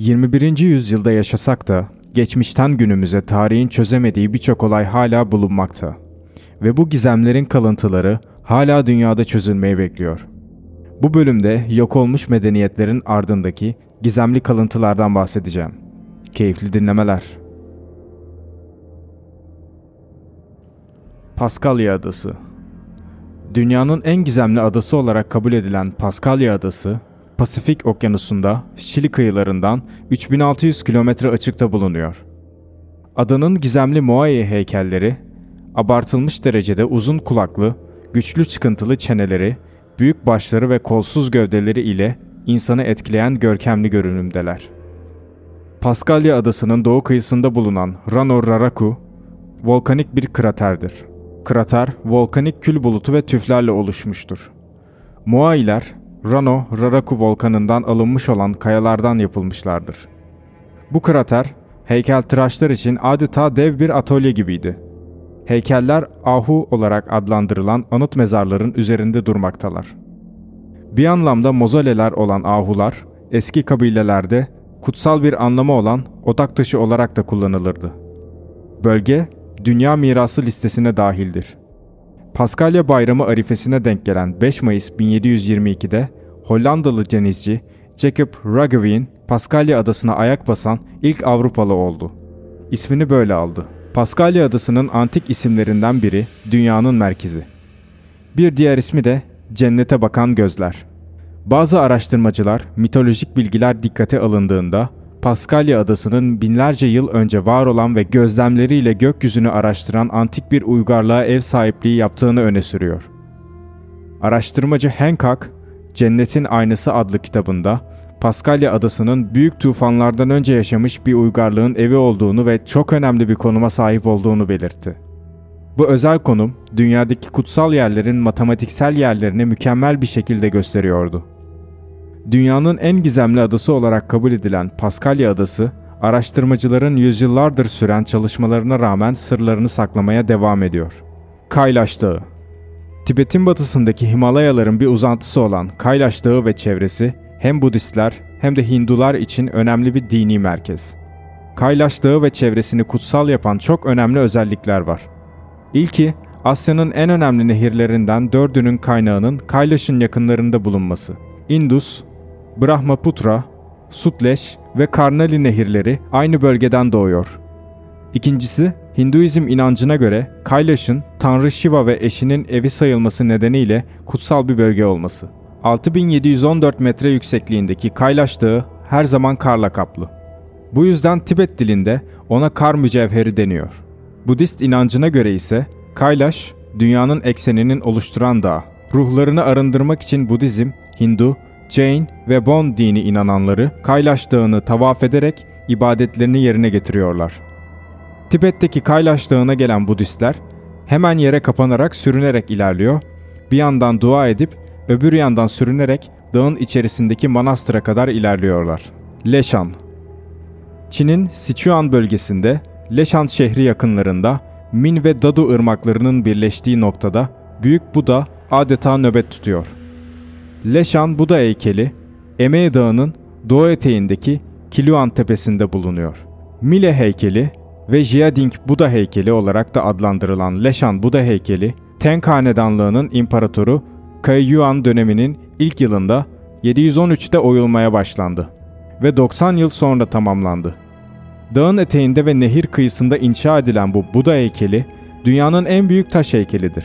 21. yüzyılda yaşasak da geçmişten günümüze tarihin çözemediği birçok olay hala bulunmakta. Ve bu gizemlerin kalıntıları hala dünyada çözülmeyi bekliyor. Bu bölümde yok olmuş medeniyetlerin ardındaki gizemli kalıntılardan bahsedeceğim. Keyifli dinlemeler. Paskalya Adası Dünyanın en gizemli adası olarak kabul edilen Paskalya Adası, Pasifik Okyanusu'nda Şili kıyılarından 3600 kilometre açıkta bulunuyor. Adanın gizemli Moai heykelleri, abartılmış derecede uzun kulaklı, güçlü çıkıntılı çeneleri, büyük başları ve kolsuz gövdeleri ile insanı etkileyen görkemli görünümdeler. Paskalya adasının doğu kıyısında bulunan Rano Raraku, volkanik bir kraterdir. Krater, volkanik kül bulutu ve tüflerle oluşmuştur. Moailer, Rano Raraku volkanından alınmış olan kayalardan yapılmışlardır. Bu krater, heykeltıraşlar için adeta dev bir atölye gibiydi. Heykeller ahu olarak adlandırılan anıt mezarların üzerinde durmaktalar. Bir anlamda mozoleler olan ahular, eski kabilelerde kutsal bir anlamı olan odak taşı olarak da kullanılırdı. Bölge, Dünya Mirası listesine dahildir. Paskalya Bayramı arifesine denk gelen 5 Mayıs 1722'de Hollandalı denizci Jacob Roggeveen Paskalya adasına ayak basan ilk Avrupalı oldu. İsmini böyle aldı. Paskalya adasının antik isimlerinden biri dünyanın merkezi. Bir diğer ismi de cennete bakan gözler. Bazı araştırmacılar mitolojik bilgiler dikkate alındığında Paskalya adasının binlerce yıl önce var olan ve gözlemleriyle gökyüzünü araştıran antik bir uygarlığa ev sahipliği yaptığını öne sürüyor. Araştırmacı Hancock, Cennetin Aynası adlı kitabında Paskalya adasının büyük tufanlardan önce yaşamış bir uygarlığın evi olduğunu ve çok önemli bir konuma sahip olduğunu belirtti. Bu özel konum, dünyadaki kutsal yerlerin matematiksel yerlerini mükemmel bir şekilde gösteriyordu. Dünyanın en gizemli adası olarak kabul edilen Paskalya Adası, araştırmacıların yüzyıllardır süren çalışmalarına rağmen sırlarını saklamaya devam ediyor. Kaylaş Dağı Tibet'in batısındaki Himalayaların bir uzantısı olan Kaylaş Dağı ve çevresi hem Budistler hem de Hindular için önemli bir dini merkez. Kaylaş Dağı ve çevresini kutsal yapan çok önemli özellikler var. İlki, Asya'nın en önemli nehirlerinden dördünün kaynağının Kaylaş'ın yakınlarında bulunması. Indus, Brahmaputra, Sutleş ve Karnali nehirleri aynı bölgeden doğuyor. İkincisi, Hinduizm inancına göre Kailaş'ın Tanrı Shiva ve eşinin evi sayılması nedeniyle kutsal bir bölge olması. 6714 metre yüksekliğindeki Kailaş Dağı her zaman karla kaplı. Bu yüzden Tibet dilinde ona kar mücevheri deniyor. Budist inancına göre ise Kailaş, dünyanın ekseninin oluşturan dağ. Ruhlarını arındırmak için Budizm, Hindu Jain ve Bon dini inananları Kailash Dağı'nı tavaf ederek ibadetlerini yerine getiriyorlar. Tibet'teki Kailash Dağı'na gelen Budistler hemen yere kapanarak sürünerek ilerliyor, bir yandan dua edip öbür yandan sürünerek dağın içerisindeki manastıra kadar ilerliyorlar. Leshan Çin'in Sichuan bölgesinde Leshan şehri yakınlarında Min ve Dadu ırmaklarının birleştiği noktada Büyük Buda adeta nöbet tutuyor. Leşan Buda heykeli, Emei Dağı'nın doğu eteğindeki Kiluan tepesinde bulunuyor. Mile heykeli ve Jiading Buda heykeli olarak da adlandırılan Leşan Buda heykeli, Teng Hanedanlığı'nın imparatoru Kaiyuan döneminin ilk yılında 713'te oyulmaya başlandı ve 90 yıl sonra tamamlandı. Dağın eteğinde ve nehir kıyısında inşa edilen bu Buda heykeli dünyanın en büyük taş heykelidir.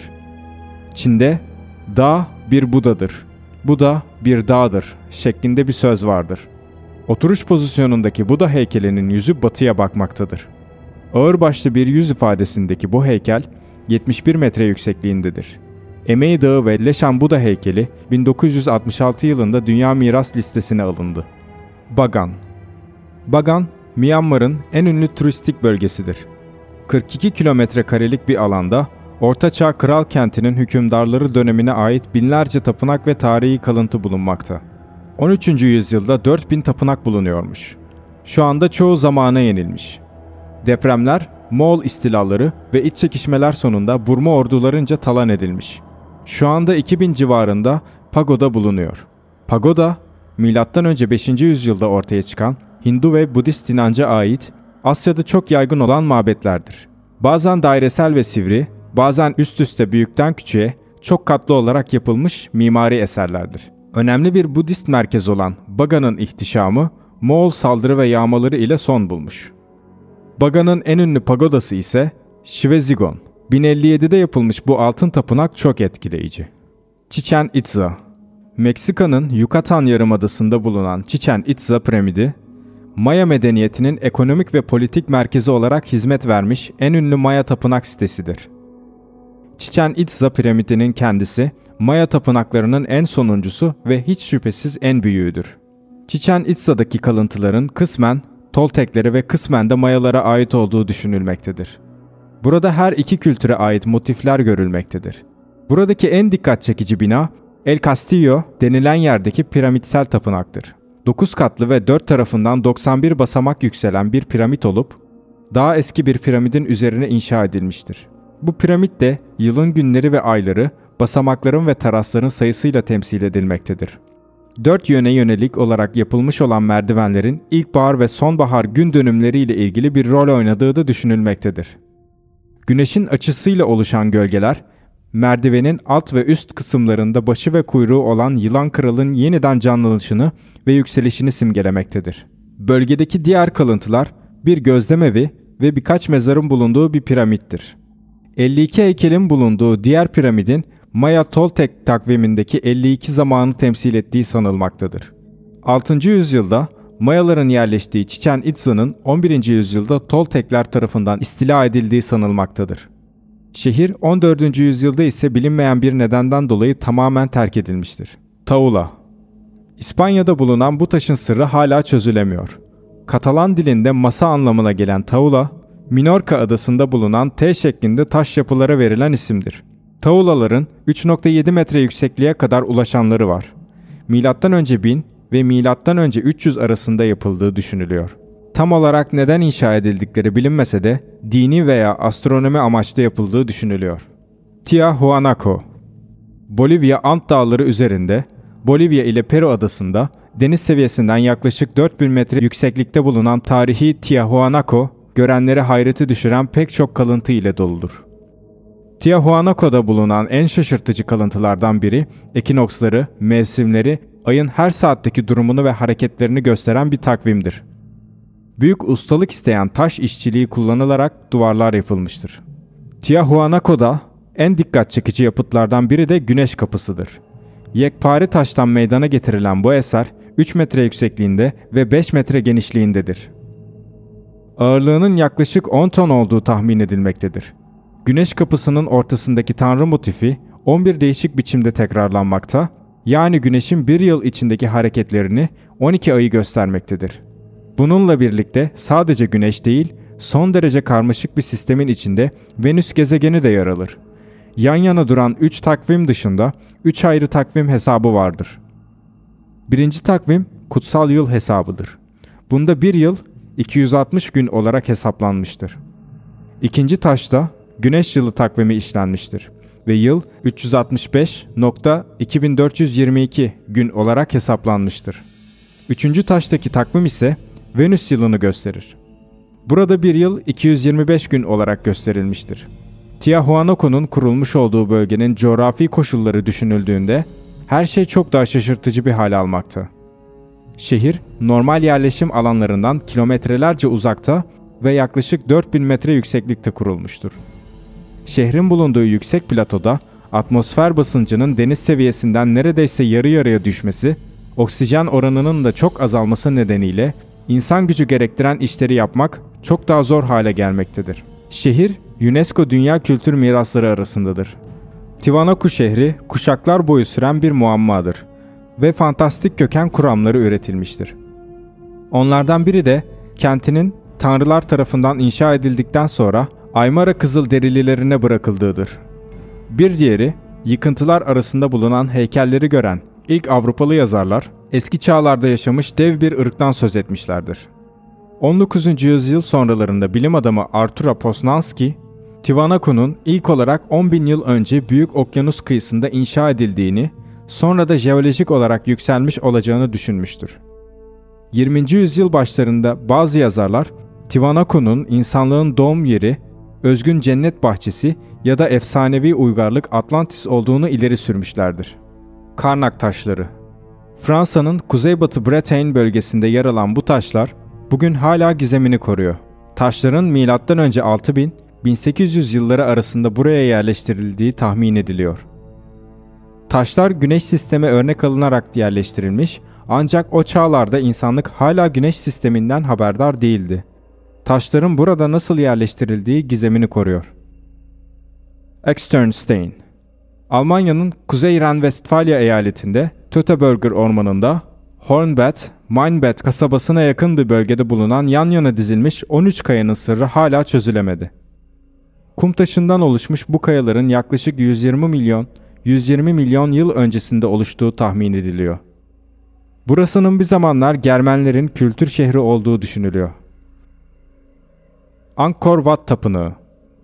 Çin'de dağ bir Buda'dır bu da bir dağdır şeklinde bir söz vardır. Oturuş pozisyonundaki Buda heykelinin yüzü batıya bakmaktadır. Ağırbaşlı bir yüz ifadesindeki bu heykel 71 metre yüksekliğindedir. Emei Dağı ve Leşan Buda heykeli 1966 yılında Dünya Miras listesine alındı. Bagan Bagan, Myanmar'ın en ünlü turistik bölgesidir. 42 kilometre karelik bir alanda Ortaçağ Kral Kenti'nin hükümdarları dönemine ait binlerce tapınak ve tarihi kalıntı bulunmakta. 13. yüzyılda 4000 tapınak bulunuyormuş. Şu anda çoğu zamana yenilmiş. Depremler, Moğol istilaları ve iç çekişmeler sonunda Burma ordularınca talan edilmiş. Şu anda 2000 civarında pagoda bulunuyor. Pagoda, M.Ö. 5. yüzyılda ortaya çıkan Hindu ve Budist inanca ait Asya'da çok yaygın olan mabetlerdir. Bazen dairesel ve sivri, bazen üst üste büyükten küçüğe çok katlı olarak yapılmış mimari eserlerdir. Önemli bir Budist merkez olan Baga'nın ihtişamı Moğol saldırı ve yağmaları ile son bulmuş. Baga'nın en ünlü pagodası ise Şivezigon. 1057'de yapılmış bu altın tapınak çok etkileyici. Chichen Itza Meksika'nın Yucatan Yarımadası'nda bulunan Chichen Itza piramidi, Maya medeniyetinin ekonomik ve politik merkezi olarak hizmet vermiş en ünlü Maya tapınak sitesidir. Chichen Itza piramidinin kendisi, Maya tapınaklarının en sonuncusu ve hiç şüphesiz en büyüğüdür. Chichen Itza'daki kalıntıların kısmen Tolteklere ve kısmen de Mayalara ait olduğu düşünülmektedir. Burada her iki kültüre ait motifler görülmektedir. Buradaki en dikkat çekici bina El Castillo denilen yerdeki piramitsel tapınaktır. 9 katlı ve 4 tarafından 91 basamak yükselen bir piramit olup daha eski bir piramidin üzerine inşa edilmiştir. Bu piramit de yılın günleri ve ayları basamakların ve terasların sayısıyla temsil edilmektedir. Dört yöne yönelik olarak yapılmış olan merdivenlerin ilkbahar ve sonbahar gün dönümleriyle ilgili bir rol oynadığı da düşünülmektedir. Güneşin açısıyla oluşan gölgeler, merdivenin alt ve üst kısımlarında başı ve kuyruğu olan yılan kralın yeniden canlanışını ve yükselişini simgelemektedir. Bölgedeki diğer kalıntılar bir gözlemevi ve birkaç mezarın bulunduğu bir piramittir. 52 heykelin bulunduğu diğer piramidin Maya Toltek takvimindeki 52 zamanı temsil ettiği sanılmaktadır. 6. yüzyılda Mayaların yerleştiği Çiçen Itza'nın 11. yüzyılda Toltekler tarafından istila edildiği sanılmaktadır. Şehir 14. yüzyılda ise bilinmeyen bir nedenden dolayı tamamen terk edilmiştir. Taula İspanya'da bulunan bu taşın sırrı hala çözülemiyor. Katalan dilinde masa anlamına gelen taula, Minorka adasında bulunan T şeklinde taş yapılara verilen isimdir. Taulaların 3.7 metre yüksekliğe kadar ulaşanları var. Milattan önce 1000 ve milattan önce 300 arasında yapıldığı düşünülüyor. Tam olarak neden inşa edildikleri bilinmese de dini veya astronomi amaçlı yapıldığı düşünülüyor. Tiahuanaco Bolivya Ant Dağları üzerinde, Bolivya ile Peru adasında deniz seviyesinden yaklaşık 4000 metre yükseklikte bulunan tarihi Tiahuanaco, görenleri hayreti düşüren pek çok kalıntı ile doludur. Tiahuanaco'da bulunan en şaşırtıcı kalıntılardan biri, ekinoksları, mevsimleri, ayın her saatteki durumunu ve hareketlerini gösteren bir takvimdir. Büyük ustalık isteyen taş işçiliği kullanılarak duvarlar yapılmıştır. Tiahuanaco'da en dikkat çekici yapıtlardan biri de güneş kapısıdır. Yekpare taştan meydana getirilen bu eser 3 metre yüksekliğinde ve 5 metre genişliğindedir. Ağırlığının yaklaşık 10 ton olduğu tahmin edilmektedir. Güneş kapısının ortasındaki tanrı motifi 11 değişik biçimde tekrarlanmakta, yani güneşin bir yıl içindeki hareketlerini 12 ayı göstermektedir. Bununla birlikte sadece güneş değil, son derece karmaşık bir sistemin içinde Venüs gezegeni de yer alır. Yan yana duran 3 takvim dışında 3 ayrı takvim hesabı vardır. Birinci takvim kutsal yıl hesabıdır. Bunda bir yıl 260 gün olarak hesaplanmıştır. İkinci taşta güneş yılı takvimi işlenmiştir ve yıl 365.2422 gün olarak hesaplanmıştır. Üçüncü taştaki takvim ise Venüs yılını gösterir. Burada bir yıl 225 gün olarak gösterilmiştir. Tiahuanaco'nun kurulmuş olduğu bölgenin coğrafi koşulları düşünüldüğünde her şey çok daha şaşırtıcı bir hal almakta. Şehir, normal yerleşim alanlarından kilometrelerce uzakta ve yaklaşık 4000 metre yükseklikte kurulmuştur. Şehrin bulunduğu yüksek platoda atmosfer basıncının deniz seviyesinden neredeyse yarı yarıya düşmesi, oksijen oranının da çok azalması nedeniyle insan gücü gerektiren işleri yapmak çok daha zor hale gelmektedir. Şehir, UNESCO Dünya Kültür Mirasları arasındadır. Tiwanaku şehri kuşaklar boyu süren bir muammadır ve fantastik köken kuramları üretilmiştir. Onlardan biri de kentinin tanrılar tarafından inşa edildikten sonra Aymara Kızıl derililerine bırakıldığıdır. Bir diğeri, yıkıntılar arasında bulunan heykelleri gören ilk Avrupalı yazarlar, eski çağlarda yaşamış dev bir ırktan söz etmişlerdir. 19. yüzyıl sonralarında bilim adamı Artura Posnanski, Tiwanaku'nun ilk olarak 10 bin yıl önce Büyük Okyanus kıyısında inşa edildiğini, sonra da jeolojik olarak yükselmiş olacağını düşünmüştür. 20. yüzyıl başlarında bazı yazarlar Tiwanaku'nun insanlığın doğum yeri, özgün cennet bahçesi ya da efsanevi uygarlık Atlantis olduğunu ileri sürmüşlerdir. Karnak taşları Fransa'nın kuzeybatı Bretagne bölgesinde yer alan bu taşlar bugün hala gizemini koruyor. Taşların M.Ö. 6000 1800 yılları arasında buraya yerleştirildiği tahmin ediliyor. Taşlar güneş sistemi örnek alınarak yerleştirilmiş ancak o çağlarda insanlık hala güneş sisteminden haberdar değildi. Taşların burada nasıl yerleştirildiği gizemini koruyor. Externstein Almanya'nın Kuzey Ren-Vestfalya eyaletinde Töteberger ormanında Hornbett, Minebett kasabasına yakın bir bölgede bulunan yan yana dizilmiş 13 kayanın sırrı hala çözülemedi. Kum taşından oluşmuş bu kayaların yaklaşık 120 milyon 120 milyon yıl öncesinde oluştuğu tahmin ediliyor. Burasının bir zamanlar Germenlerin kültür şehri olduğu düşünülüyor. Angkor Wat Tapınağı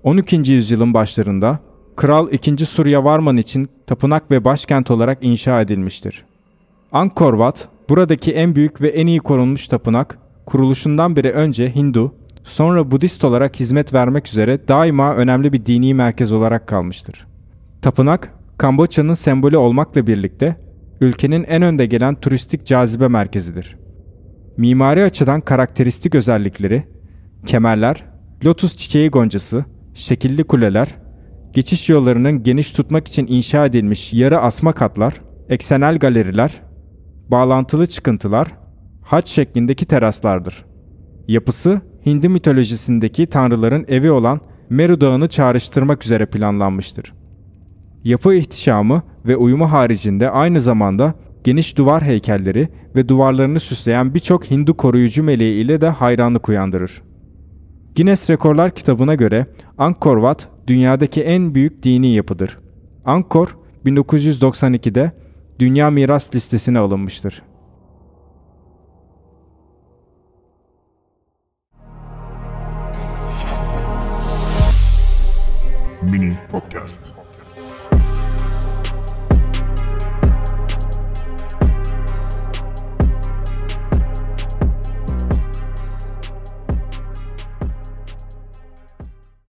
12. yüzyılın başlarında Kral 2. Suryavarman için tapınak ve başkent olarak inşa edilmiştir. Angkor Wat, buradaki en büyük ve en iyi korunmuş tapınak, kuruluşundan beri önce Hindu, sonra Budist olarak hizmet vermek üzere daima önemli bir dini merkez olarak kalmıştır. Tapınak, Kamboçya'nın sembolü olmakla birlikte ülkenin en önde gelen turistik cazibe merkezidir. Mimari açıdan karakteristik özellikleri, kemerler, lotus çiçeği goncası, şekilli kuleler, geçiş yollarının geniş tutmak için inşa edilmiş yarı asma katlar, eksenel galeriler, bağlantılı çıkıntılar, haç şeklindeki teraslardır. Yapısı Hindi mitolojisindeki tanrıların evi olan Meru Dağı'nı çağrıştırmak üzere planlanmıştır. Yapı ihtişamı ve uyumu haricinde aynı zamanda geniş duvar heykelleri ve duvarlarını süsleyen birçok Hindu koruyucu meleği ile de hayranlık uyandırır. Guinness Rekorlar kitabına göre Angkor Wat dünyadaki en büyük dini yapıdır. Angkor 1992'de Dünya Miras Listesine alınmıştır. Mini Podcast.